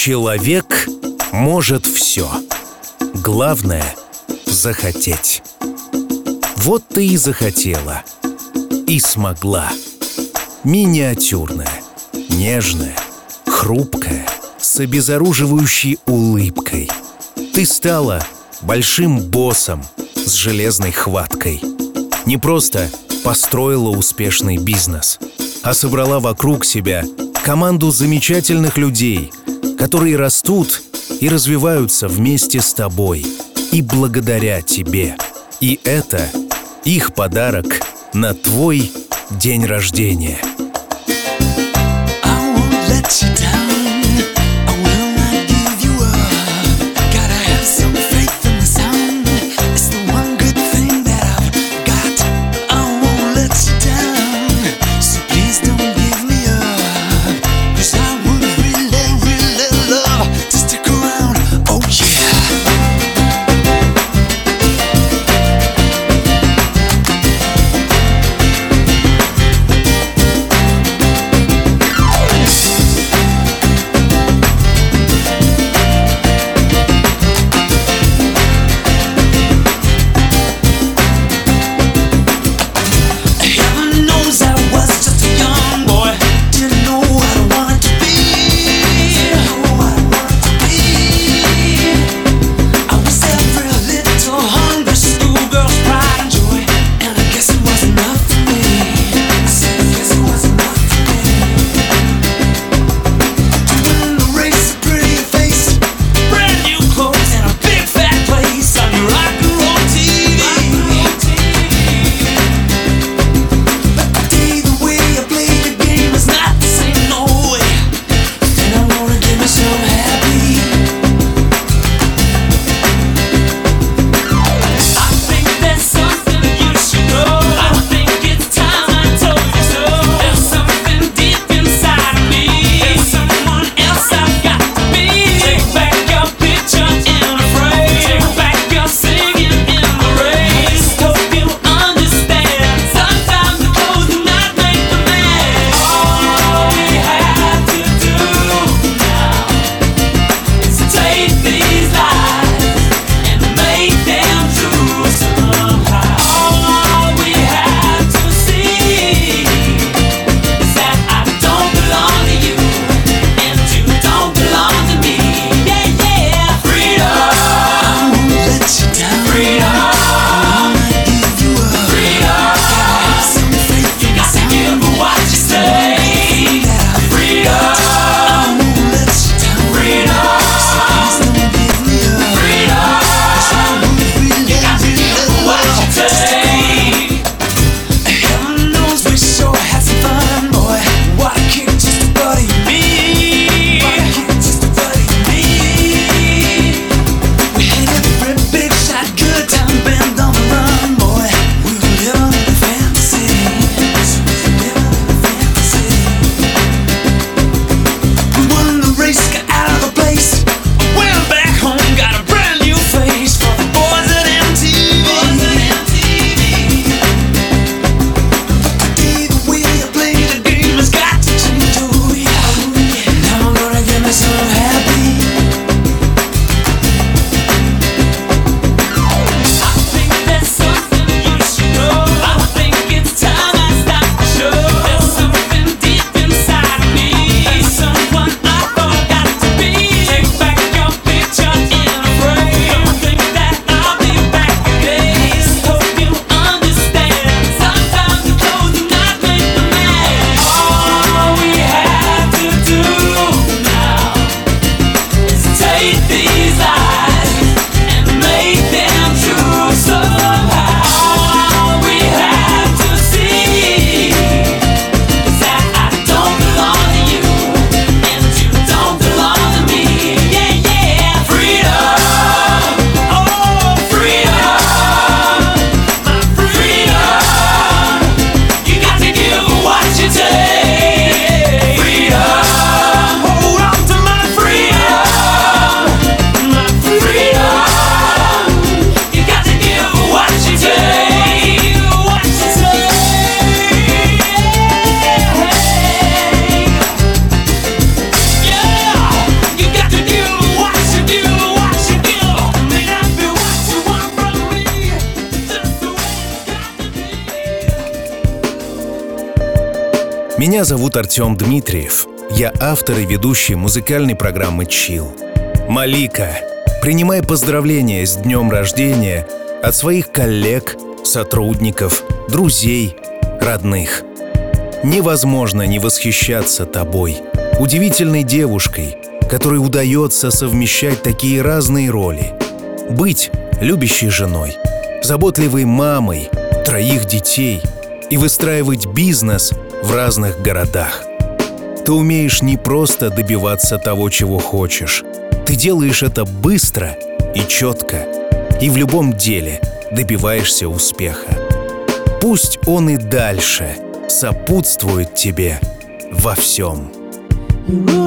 Человек может все. Главное — захотеть. Вот ты и захотела. И смогла. Миниатюрная, нежная, хрупкая, с обезоруживающей улыбкой. Ты стала большим боссом с железной хваткой. Не просто построила успешный бизнес, а собрала вокруг себя команду замечательных людей, которые растут и развиваются вместе с тобой и благодаря тебе. И это их подарок на твой день рождения. I won't let you Меня зовут Артем Дмитриев. Я автор и ведущий музыкальной программы «Чил». Малика, принимай поздравления с днем рождения от своих коллег, сотрудников, друзей, родных. Невозможно не восхищаться тобой, удивительной девушкой, которой удается совмещать такие разные роли. Быть любящей женой, заботливой мамой, троих детей и выстраивать бизнес в разных городах. Ты умеешь не просто добиваться того, чего хочешь. Ты делаешь это быстро и четко. И в любом деле добиваешься успеха. Пусть он и дальше сопутствует тебе во всем. You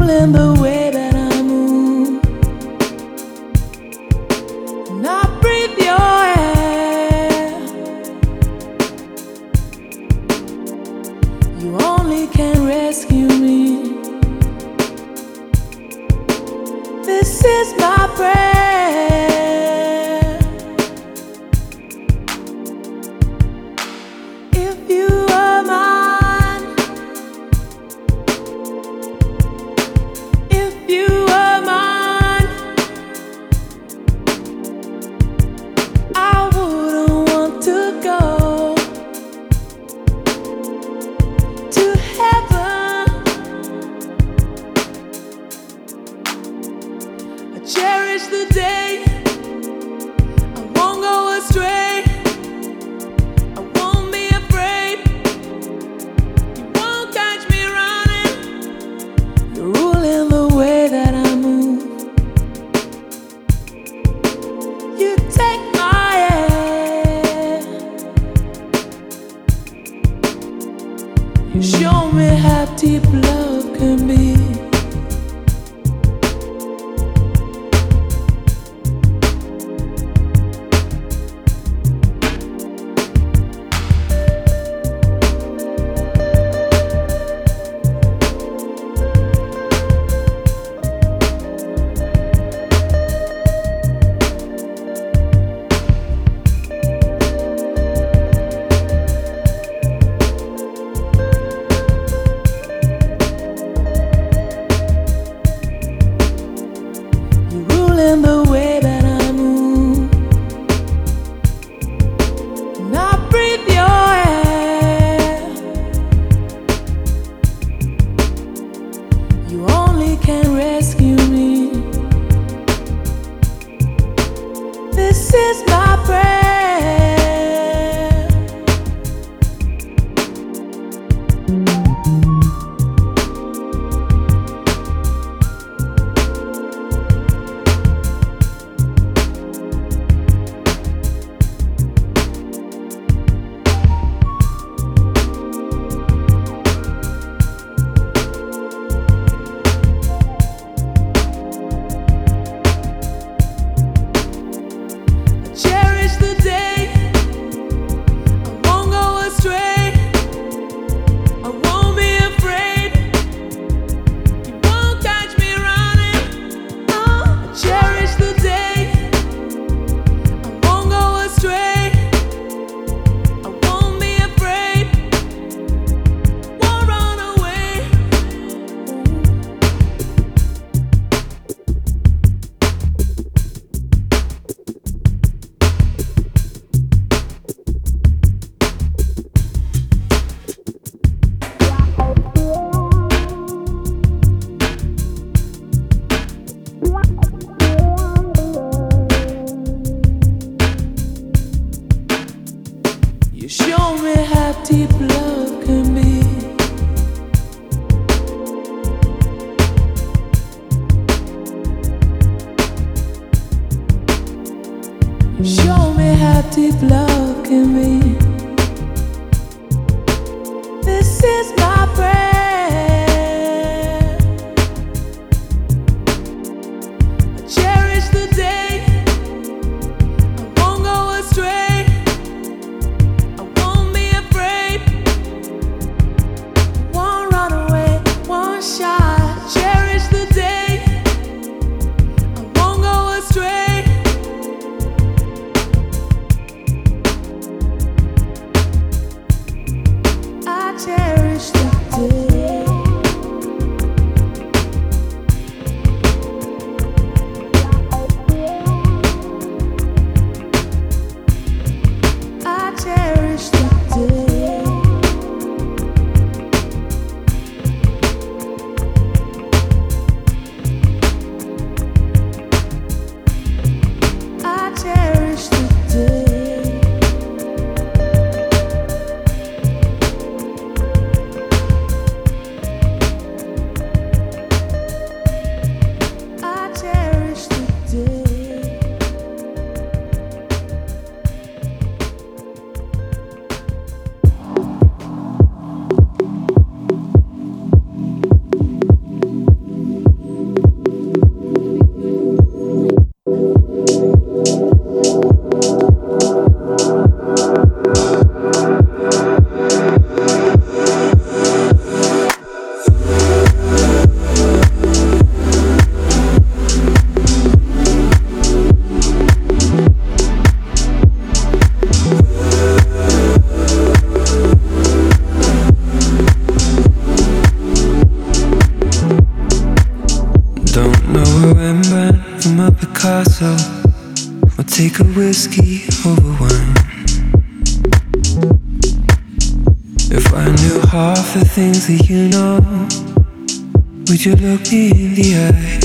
the eye?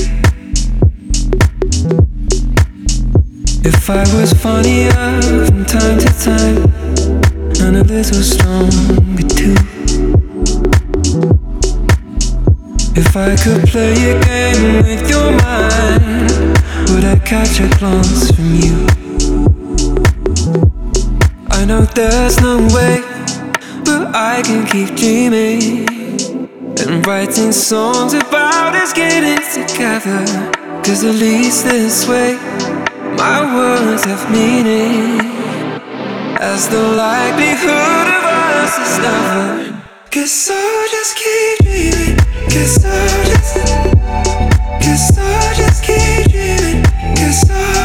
If I was funnier from time to time and a little stronger too. If I could play a game with your mind, would I catch a glance from you? I know there's no way, but I can keep dreaming and writing songs about us getting together. Cause at least this way, my words have meaning. As the likelihood of us is never. Guess I'll just keep dreaming. Guess I'll just. Guess I'll just keep dreaming. Guess I'll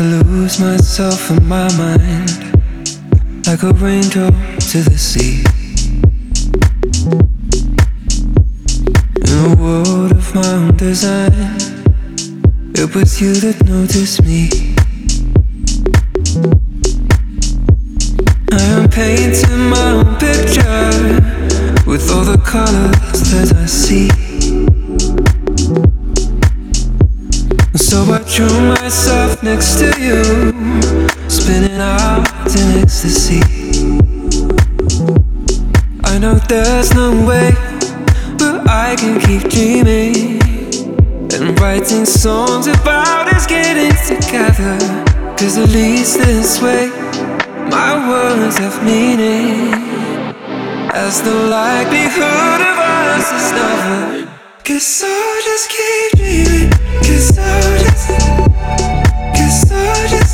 to lose myself in my mind, like a raindrop to the sea. In a world of my own design, it was you that noticed me. I am painting my own picture with all the colors that I see. I can keep dreaming and writing songs about us getting together. Cause at least this way, my words have meaning. As the likelihood of us is never. Cause I'll just keep dreaming. Cause I'll just. Guess I'll just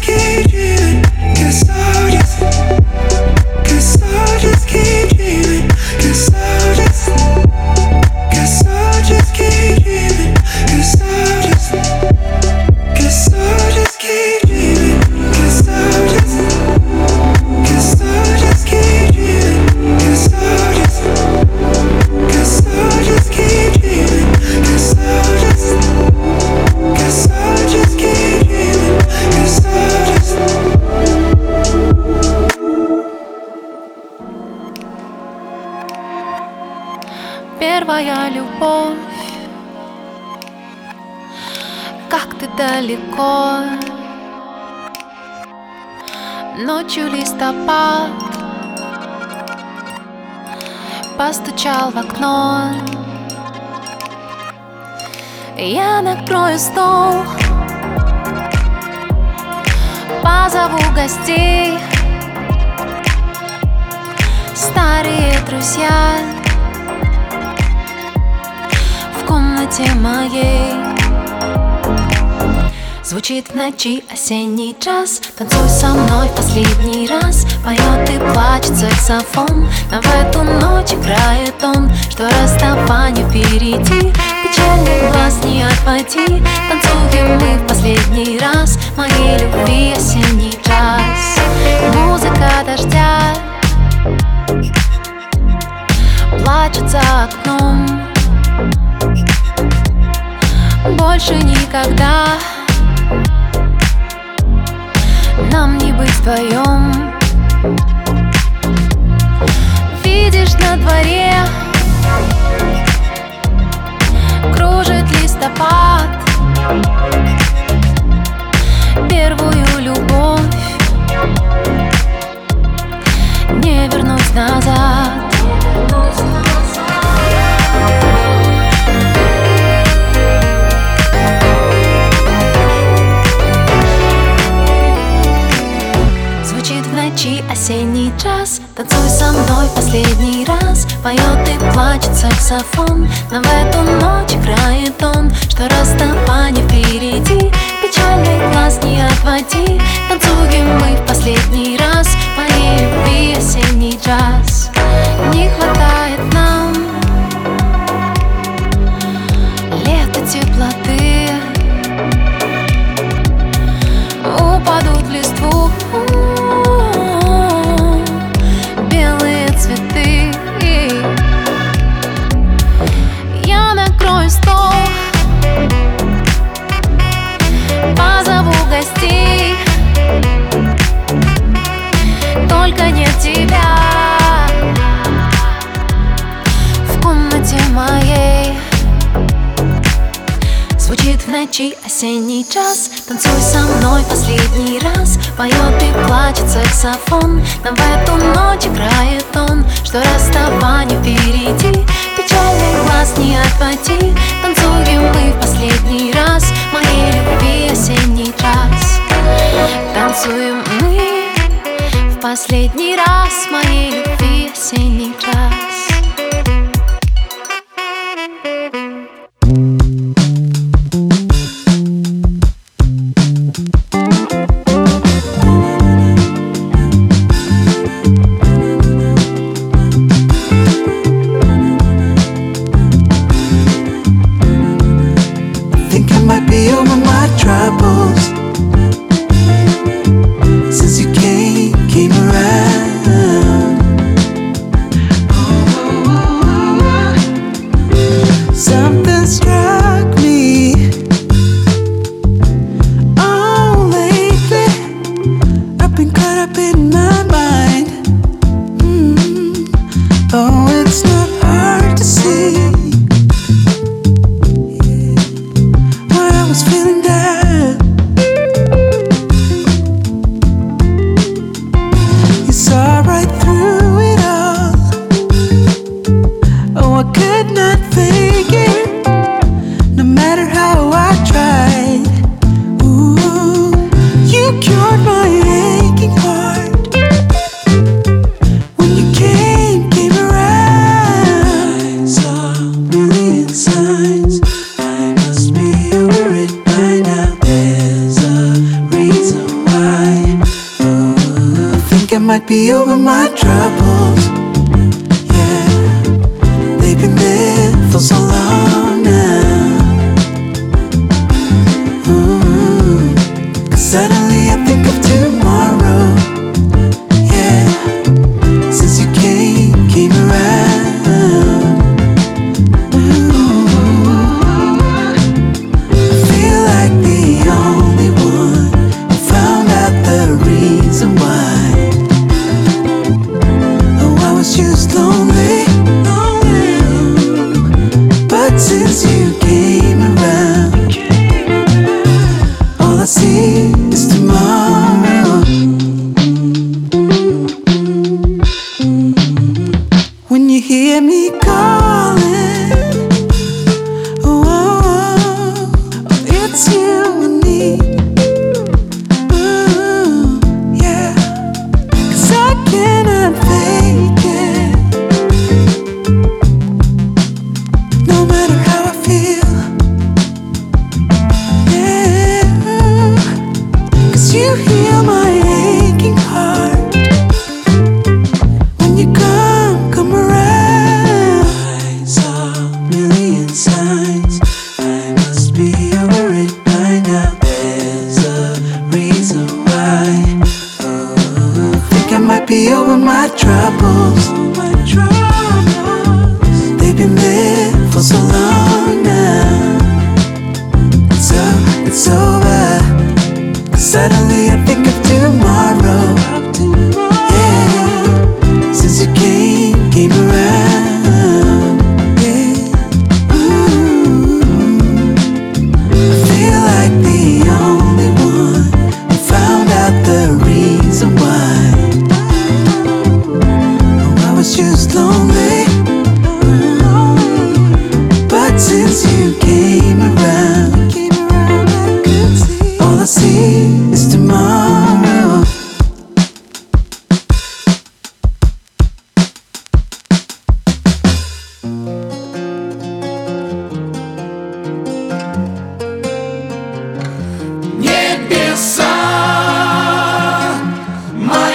Первая любовь далеко. Ночью листопад Постучал в окно. Я накрою стол Позову гостей. Старые друзья в комнате моей Звучит в ночи осенний час Танцуй со мной в последний раз. Поет и плачет саксофон. Но в эту ночь играет он. Что расставание впереди Печальный глаз не отводи. Танцуем мы в последний раз. Моей любви осенний час Музыка дождя. Плачет за окном. Больше никогда Нам не быть вдвоем Видишь на дворе Кружит листопад. Первую любовь Не вернуть назад осенний час. Танцуй со мной последний раз. Поет и плачет саксофон. Но в эту ночь играет он. Что расставание впереди Печальный глаз не отводи. Танцуем мы в последний раз. Моей любви осенний час. Не хватает осенний час. Танцуй со мной последний раз. Поет и плачет саксофон. Нам в эту ночь играет он. Что расставание впереди? Печальный глаз не отводи. Танцуем мы в последний раз. Моей любви осенний час. Танцуем мы в последний раз. Моей любви осенний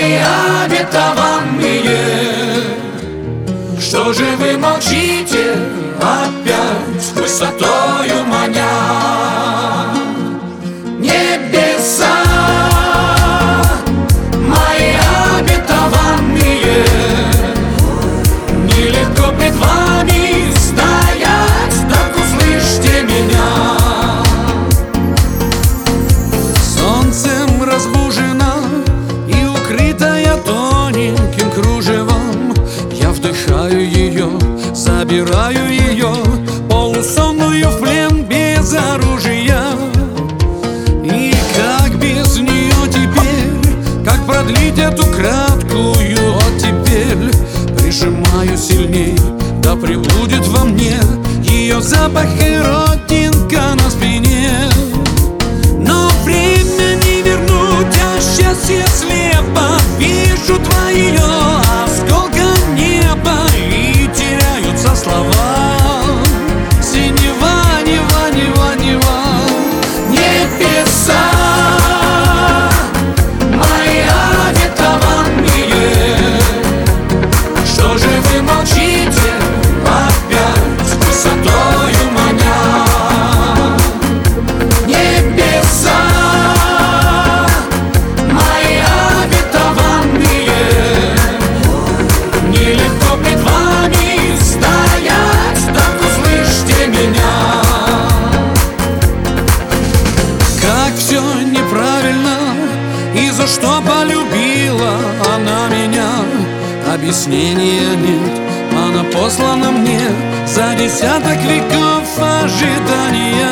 и обетованные Что же вы молчите опять высотою маня? Забираю ее Полусонную в плен без оружия. И как без нее теперь, как продлить эту краткую оттепель? Прижимаю сильней, да пребудет во мне Ее запах и родинка на спине. Но время не вернуть, а счастье слепо десяток веков ожидания.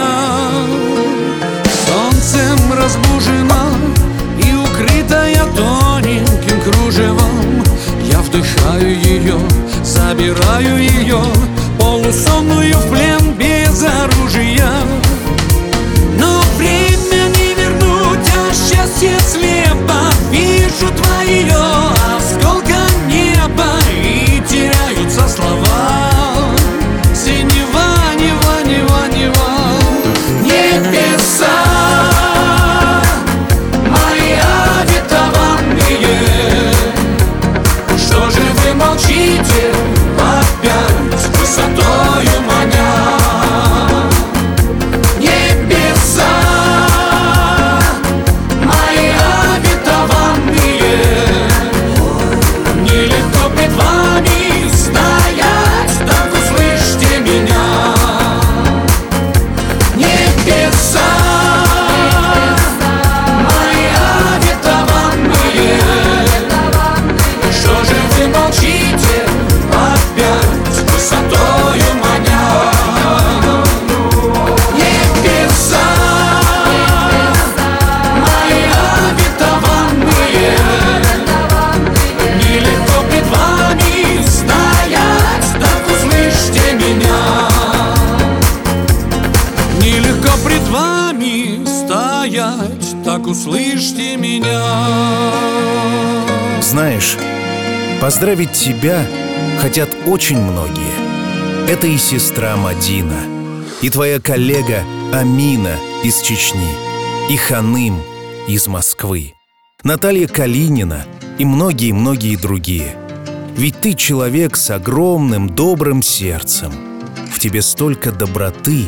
Солнцем разбужена И укрытая тоненьким кружевом. Я вдыхаю ее, забираю ее поздравить тебя хотят очень многие. Это и сестра Мадина, и твоя коллега Амина из Чечни, и Ханым из Москвы, Наталья Калинина и многие-многие другие. Ведь ты человек с огромным добрым сердцем. В тебе столько доброты,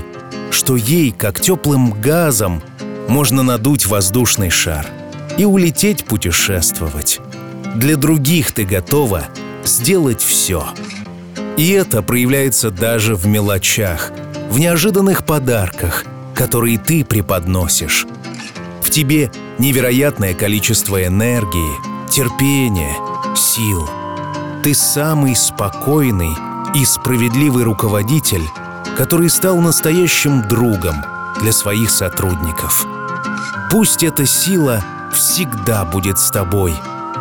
что ей, как теплым газом, можно надуть воздушный шар и улететь путешествовать. Для других ты готова сделать все. И это проявляется даже в мелочах, в неожиданных подарках, которые ты преподносишь. В тебе невероятное количество энергии, терпения, сил. Ты самый спокойный и справедливый руководитель, который стал настоящим другом для своих сотрудников. Пусть эта сила всегда будет с тобой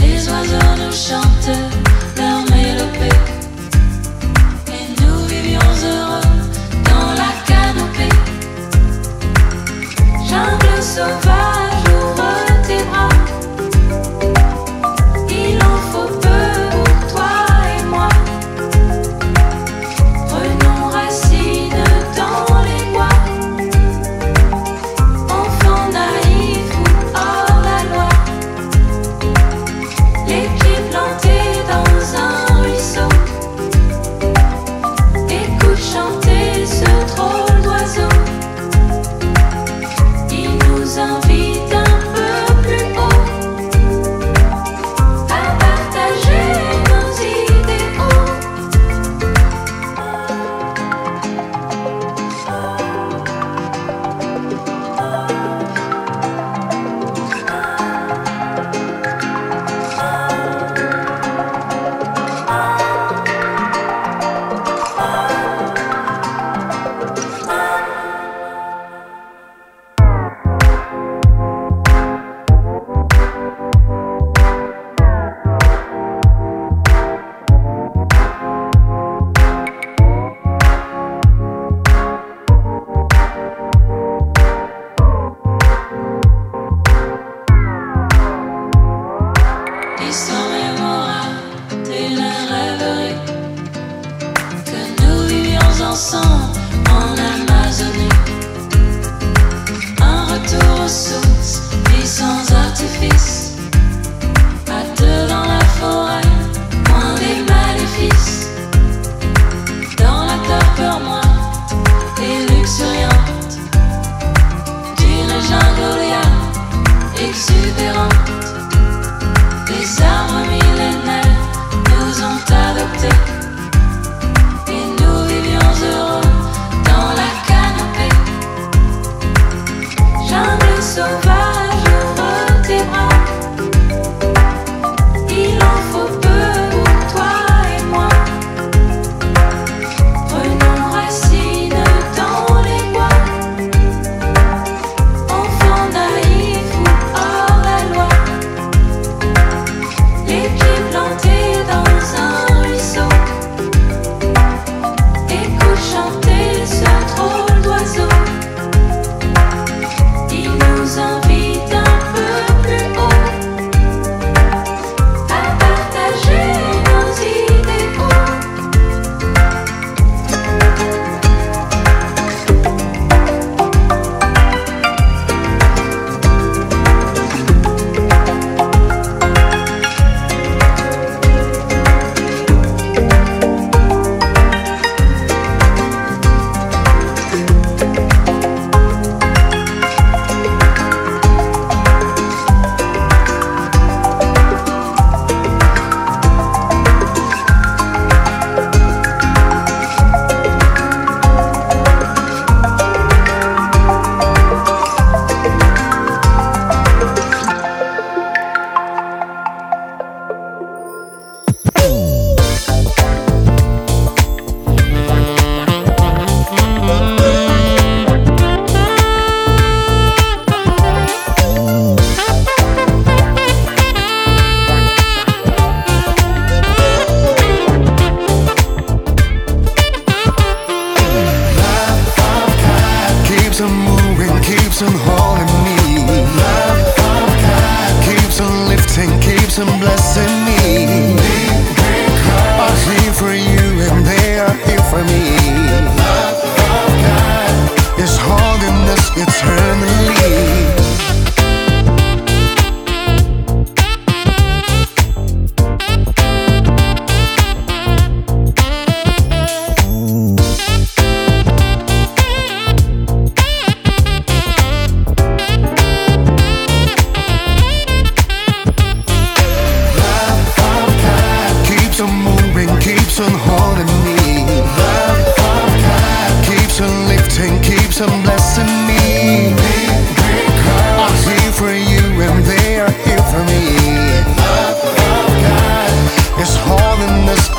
Les oiseaux nous chantent leur mélopée. Et nous vivions heureux dans la canopée. Jungle sauvage.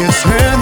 it's him.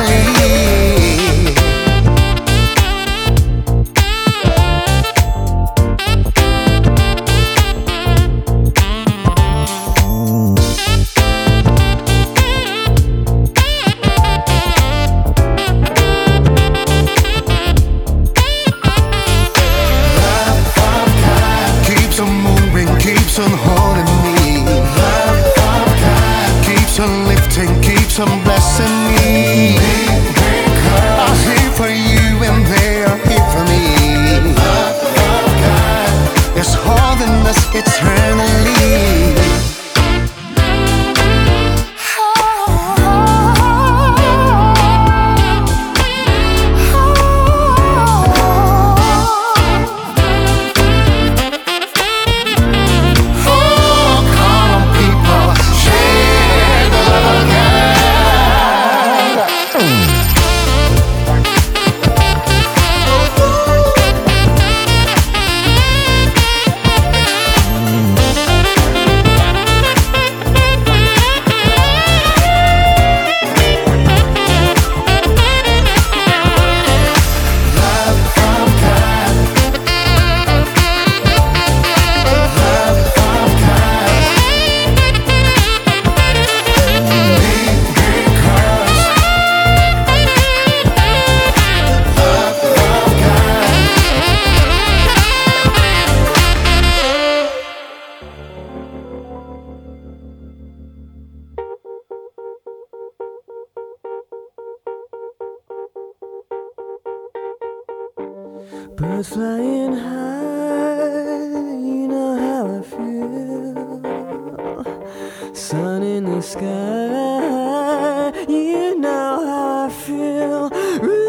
You know how I feel. Breeze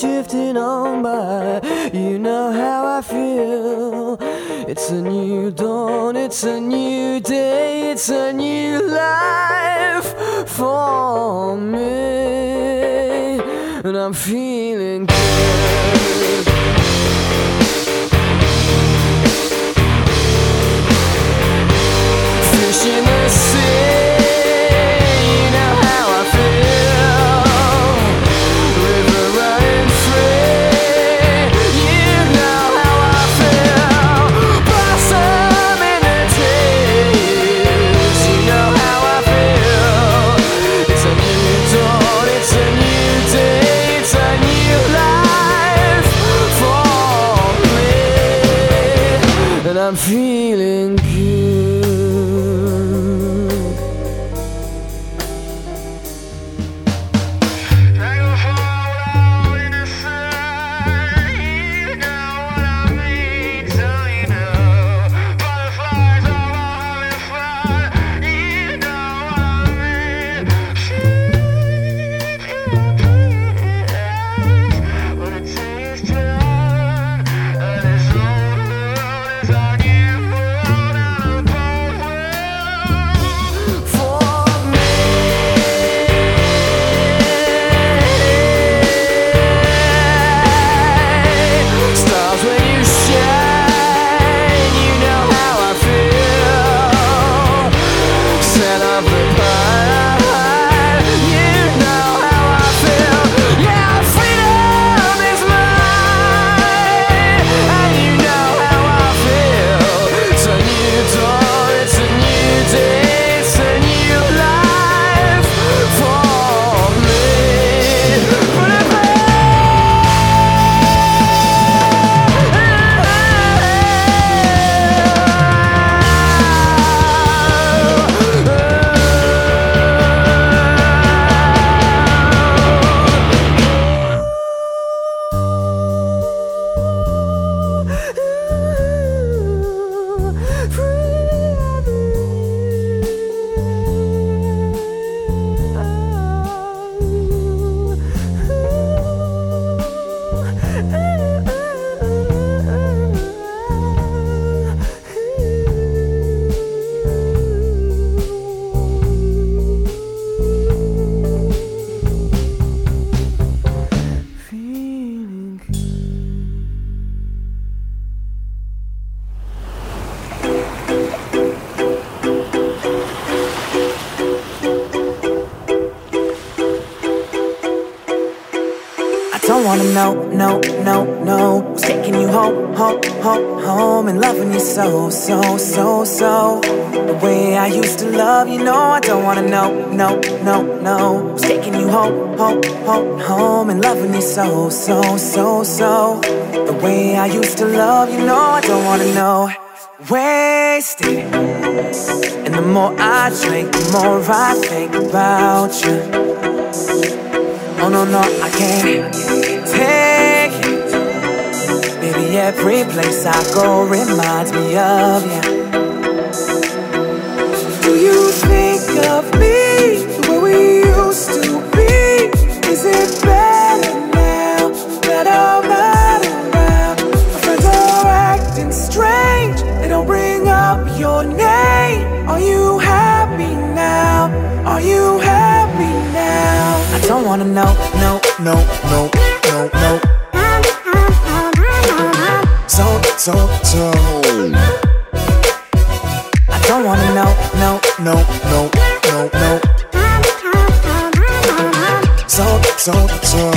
drifting on by, you know how I feel. It's a new dawn, it's a new day, it's a new life for me. And I'm feeling good. In the sea, so, so, so, so. The way I used to love you, no, I don't wanna know, no, no, no. What's taking you home, home, home, home, and loving you so, so, so, so. The way I used to love you, no, I don't wanna know. wasted. And the more I drink, the more I think about you. Oh no, no, I can't every place I go reminds me of you. Do you think of me the way we used to be? Is it better now that I'm not around? My friends are acting strange. They don't bring up your name. Are you happy now? Are you happy now? I don't wanna know, no, no, no, no, no. So, so. I don't wanna know, no, no, no, no, no. So, so, so.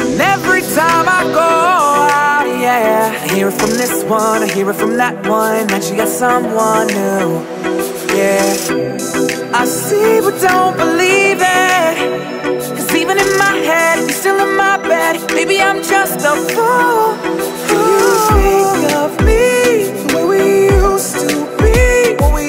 And every time I go out, yeah, I hear it from this one, I hear it from that one, that you got someone new. Yeah, I see but don't believe it. Maybe I'm just a fool. You think of me the way we used to be?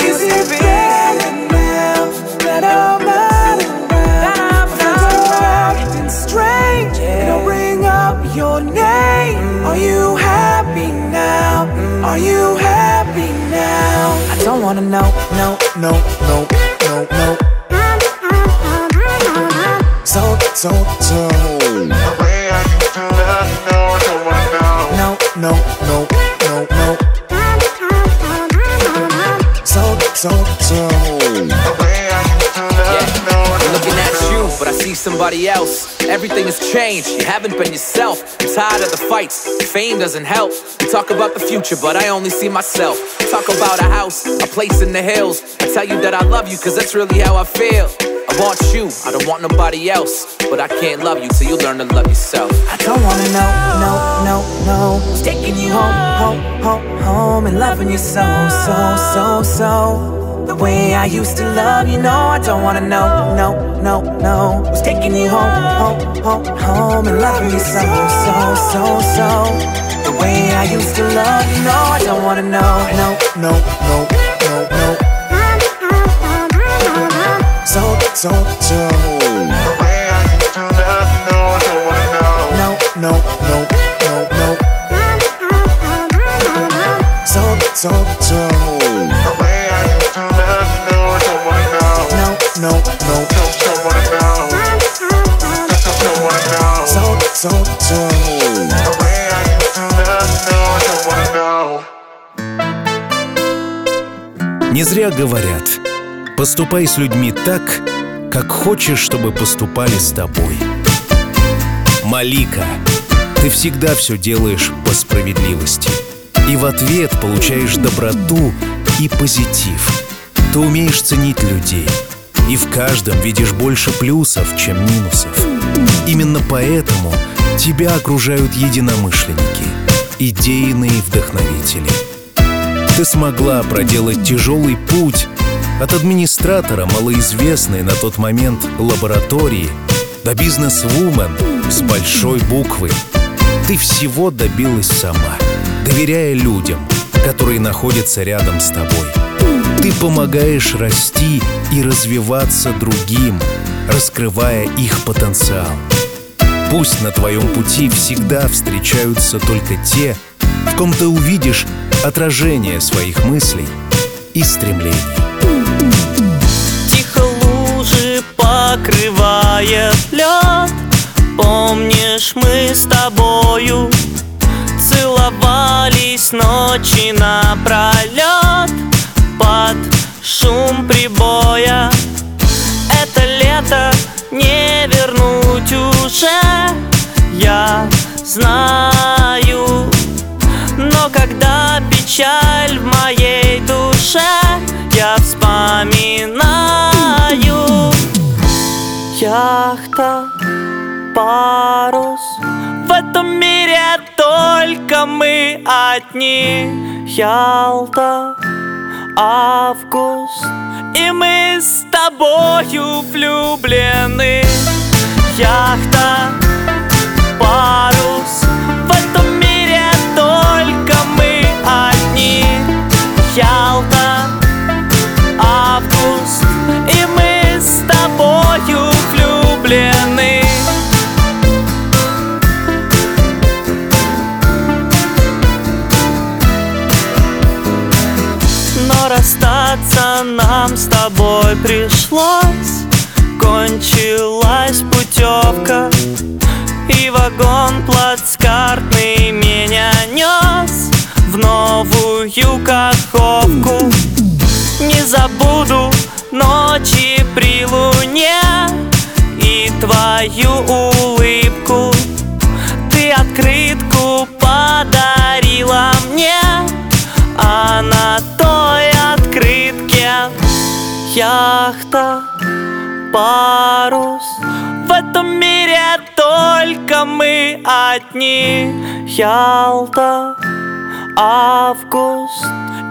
Is it better now that I'm not around? Friends are acting strange. They don't bring up your name. Mm. Are you happy now? Mm. Are you happy now? I don't wanna know, no, no, no, no, somebody else. Everything has changed, you haven't been yourself. I'm tired of the fights, fame doesn't help. You talk about the future, but I only see myself. Talk about a house, a place in the hills. I tell you that I love you, cause that's really how I feel. I want you, I don't want nobody else. But I can't love you till you learn to love yourself. I don't wanna know, no, no, no. Who's taking you home, home, home, home, and loving you so, so, so, so. The way I used to love you, no, I don't wanna know, no, no, no. Who's taking you home, home, home, home, and loving you so, so, so, so. The way I used to love you, no, I don't wanna know, no, no, no, no, no. So, so, so. The way I used to love you, no, I don't wanna know. No, no, no, no, no. So, so, Не зря говорят, поступай с людьми так, как хочешь, чтобы поступали с тобой. Малика, ты всегда все делаешь по справедливости. И в ответ получаешь доброту и позитив. Ты умеешь ценить людей. И в каждом видишь больше плюсов, чем минусов. Именно поэтому тебя окружают единомышленники, идейные вдохновители. Ты смогла проделать тяжелый путь от администратора малоизвестной на тот момент лаборатории до бизнес-вумен с большой буквы. Ты всего добилась сама, доверяя людям, которые находятся рядом с тобой. Ты помогаешь расти и развиваться другим, раскрывая их потенциал. Пусть на твоем пути всегда встречаются только те, в ком ты увидишь отражение своих мыслей и стремлений. Тихо лужи покрывает лед Помнишь, мы с тобою Целовались ночи напролет прибоя Это лето не вернуть уже. Я знаю но когда печаль в моей душе Я вспоминаю. Яхта, парус. В этом мире только мы одни. Ялта, август И мы с тобою влюблены. Яхта, парус это нам с тобой пришлось Кончилась путевка И вагон плацкартный меня нес В новую каховку Не забуду ночи при луне И твою улыбку. Ты открытку подарил яхта, парус. В этом мире только мы одни. Ялта, август.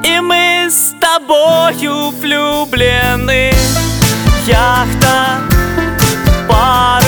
И мы с тобою влюблены. Яхта, парус.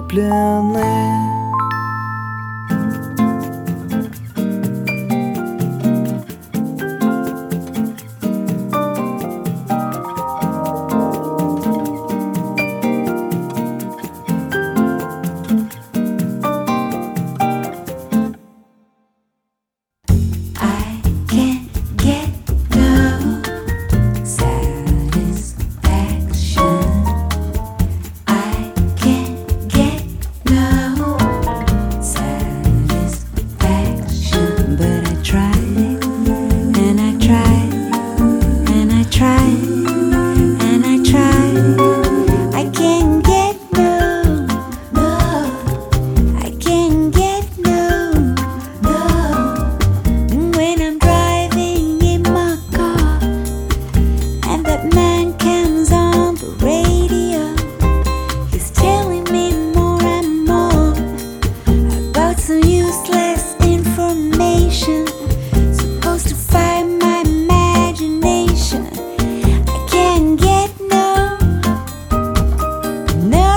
влюблены.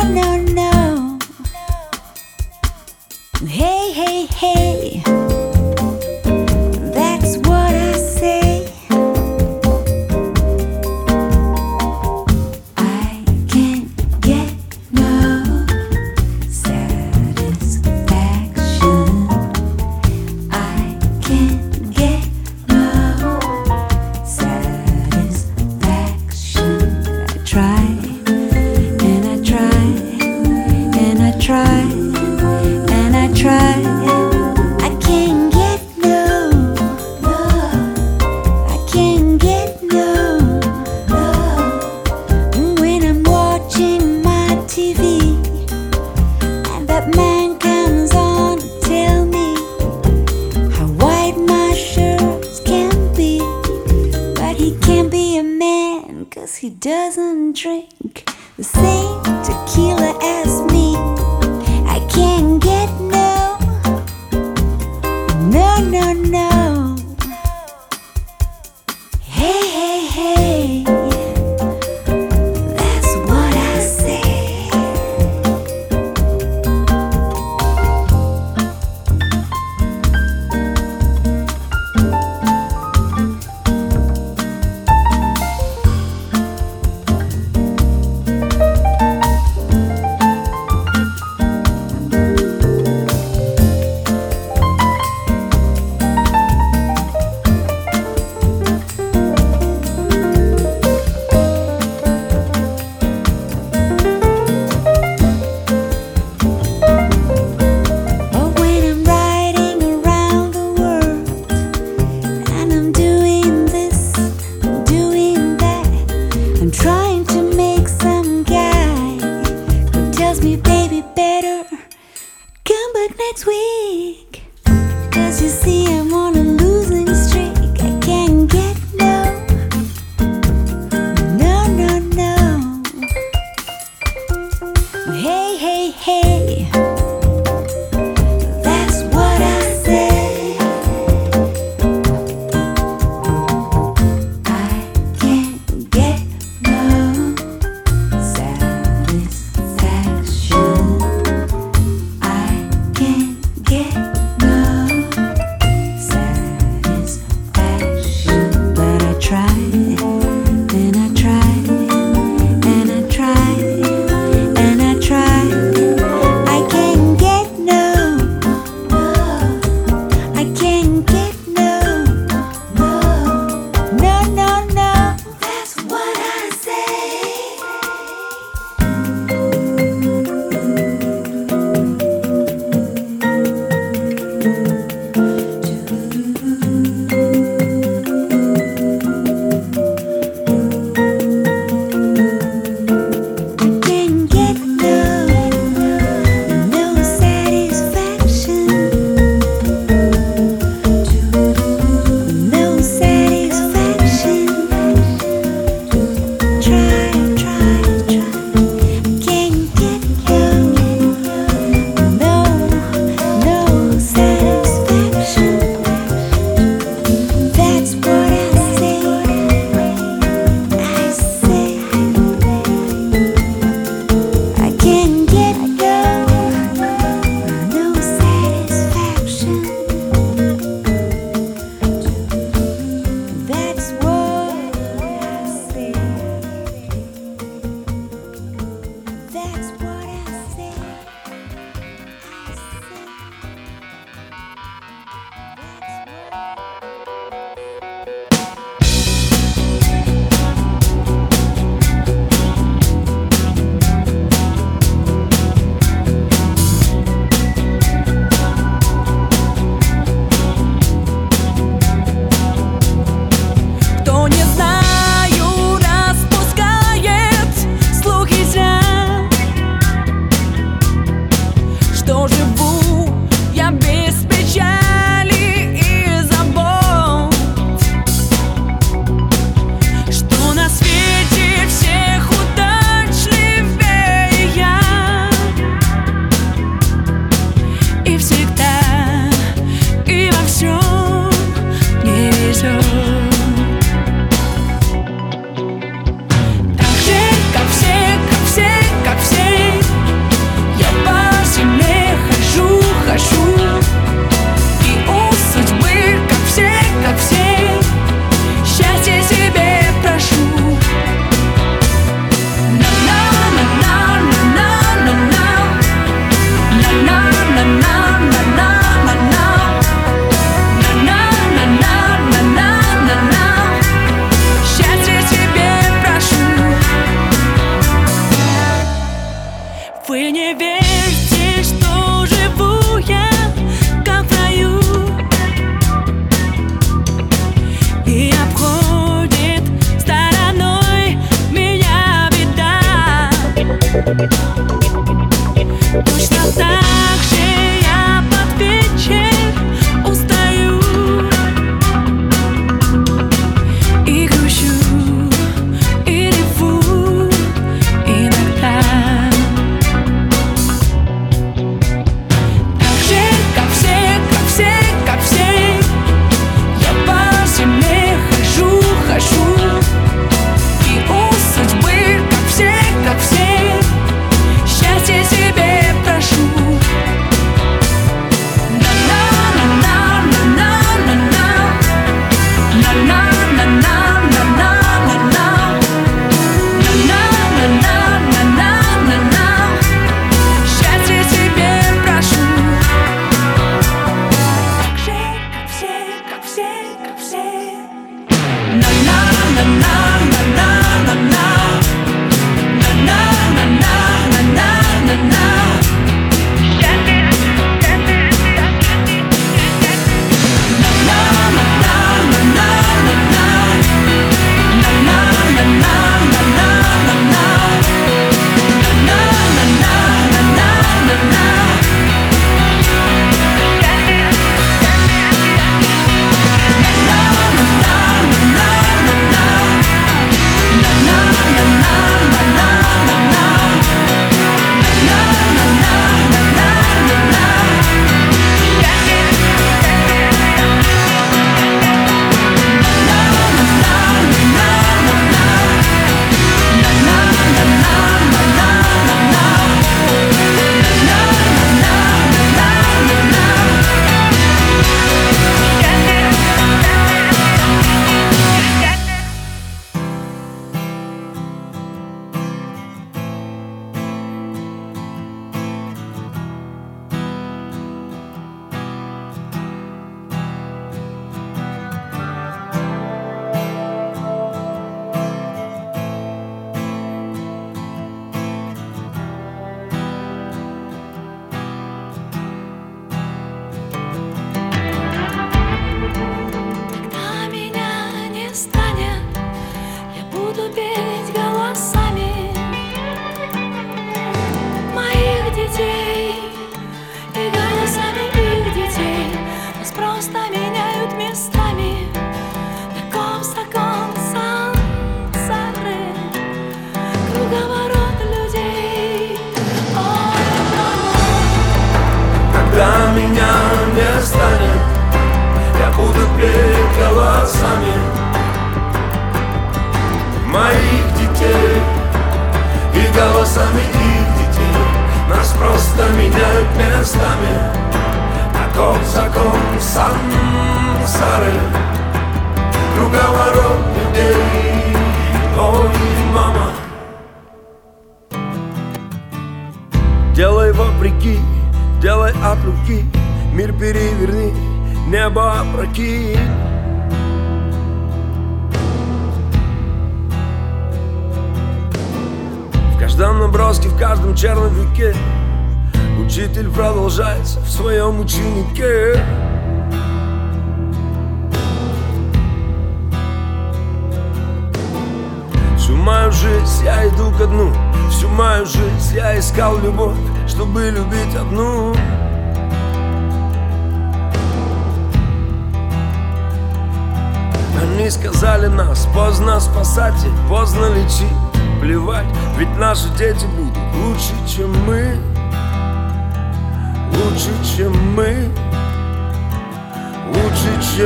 no, no. Hey, hey, hey.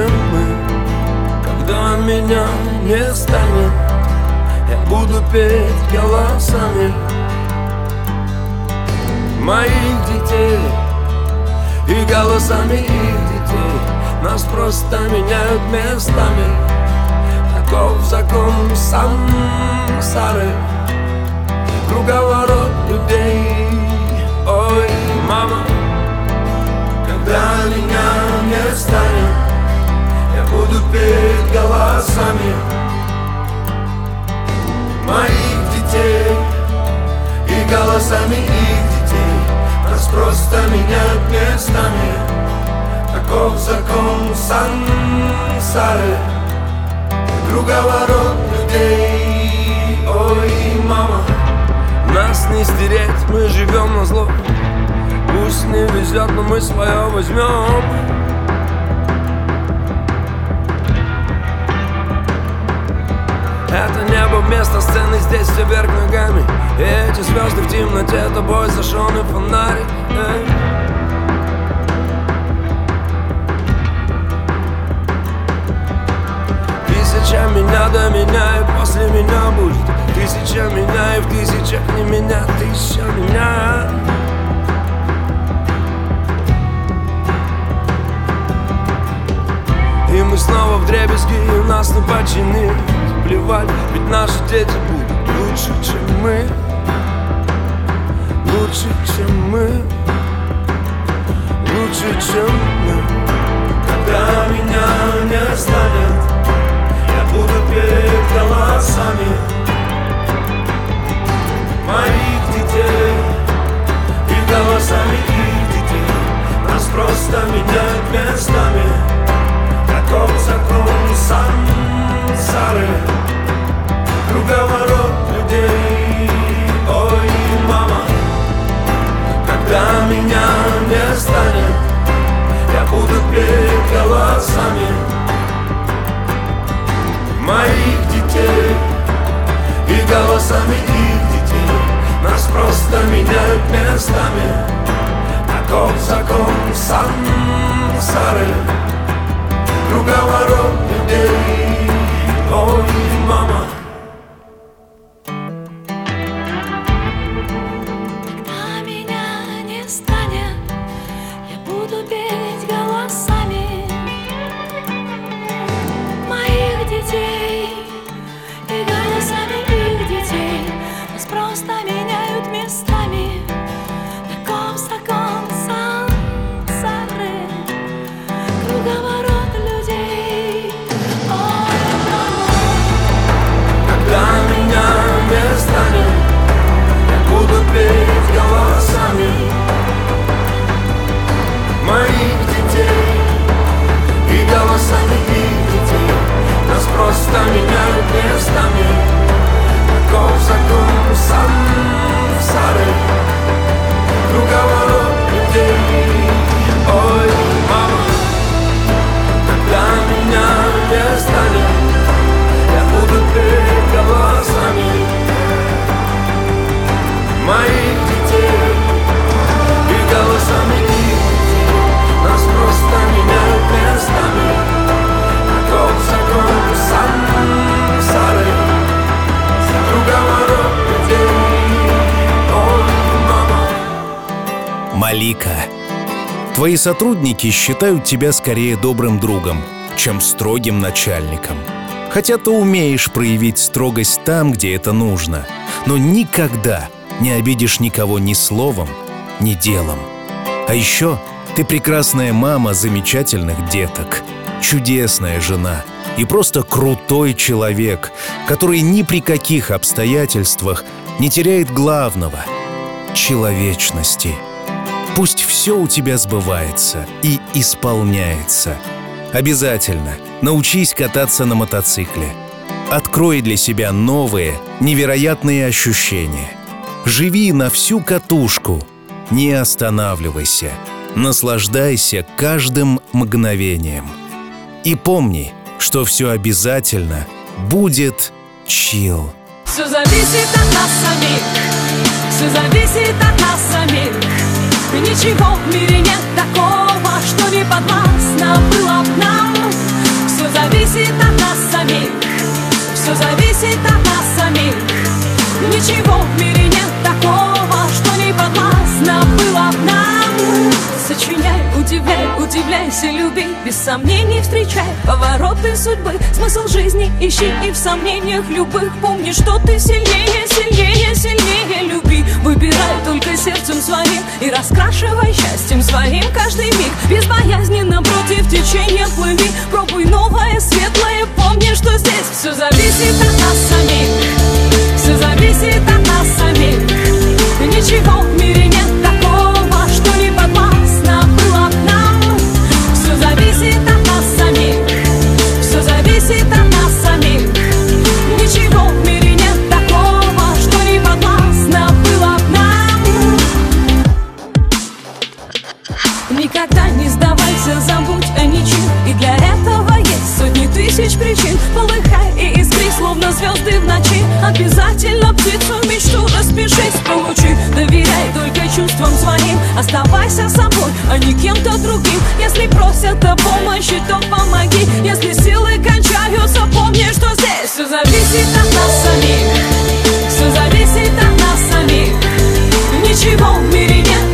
будем мы Когда меня не станет Я буду петь голосами Моих детей. И голосами их детей Нас просто меняют местами. Таков закон сансары Круговорот людей. Ой, мама Когда меня не станет буду петь голосами Моих детей И голосами их детей. Нас просто меняют местами. Таков закон сансары. Круговорот людей. Ой, мама Нас не стереть, мы живем на зло. Пусть не везет, но мы свое возьмем. Это небо вместо сцены, здесь все вверх ногами. И эти звезды в темноте, тобой зажженный фонарик Эй. Тысяча меня до меня и после меня будет. Тысяча меня и в тысячах не меня Тысяча меня. И мы снова в дребезги, и нас не починить Плевать, ведь наши дети будут лучше, чем мы. Лучше, чем мы. Лучше, чем мы. Когда меня не станет Я буду петь голосами Моих детей И голосами их детей. Нас просто меняют местами. Таков закон сансары Круговорот людей. Ой, мама Когда меня не станет Я буду петь голосами Моих детей И голосами их детей. Нас просто меняют местами Таков закон сансары Круговорот людей. Ой, мама Малика. Твои сотрудники считают тебя скорее добрым другом, чем строгим начальником. Хотя ты умеешь проявить строгость там, где это нужно, но никогда не обидишь никого ни словом, ни делом. А еще ты прекрасная мама замечательных деток, чудесная жена и просто крутой человек, который ни при каких обстоятельствах не теряет главного — человечности. Пусть все у тебя сбывается и исполняется. Обязательно научись кататься на мотоцикле. Открой для себя новые, невероятные ощущения. Живи на всю катушку. Не останавливайся. Наслаждайся каждым мгновением. И помни, что все обязательно будет чил. Все зависит от нас самих Все зависит от нас самих И Ничего в мире нет такого Что не подвластно было б нам. Все зависит от нас самих Все зависит от нас самих. Ничего в мире нет такого Что не подвластно было б нам Сочиняй, удивляй, удивляйся, люби. Без сомнений встречай повороты судьбы. Смысл жизни ищи и в сомнениях любых. Помни, что ты сильнее, сильнее, сильнее. Люби, выбирай только сердцем своим И раскрашивай счастьем своим каждый миг. Безбоязненно против течения плыви. Пробуй новое, светлое, помни, что здесь Все зависит от нас самих. Все зависит от нас самих. Ничего в мире нет Никогда не сдавайся, забудь о ничем. И для этого есть сотни тысяч причин. Полыхай и искри, словно звезды в ночи. Обязательно птицу мечту распишись, получи. Доверяй только чувствам своим. Оставайся собой, а не кем-то другим. Если просят о помощи, то помоги. Если силы кончаются, помни, что здесь Все зависит от нас самих. Все зависит от нас самих. Ничего в мире нет.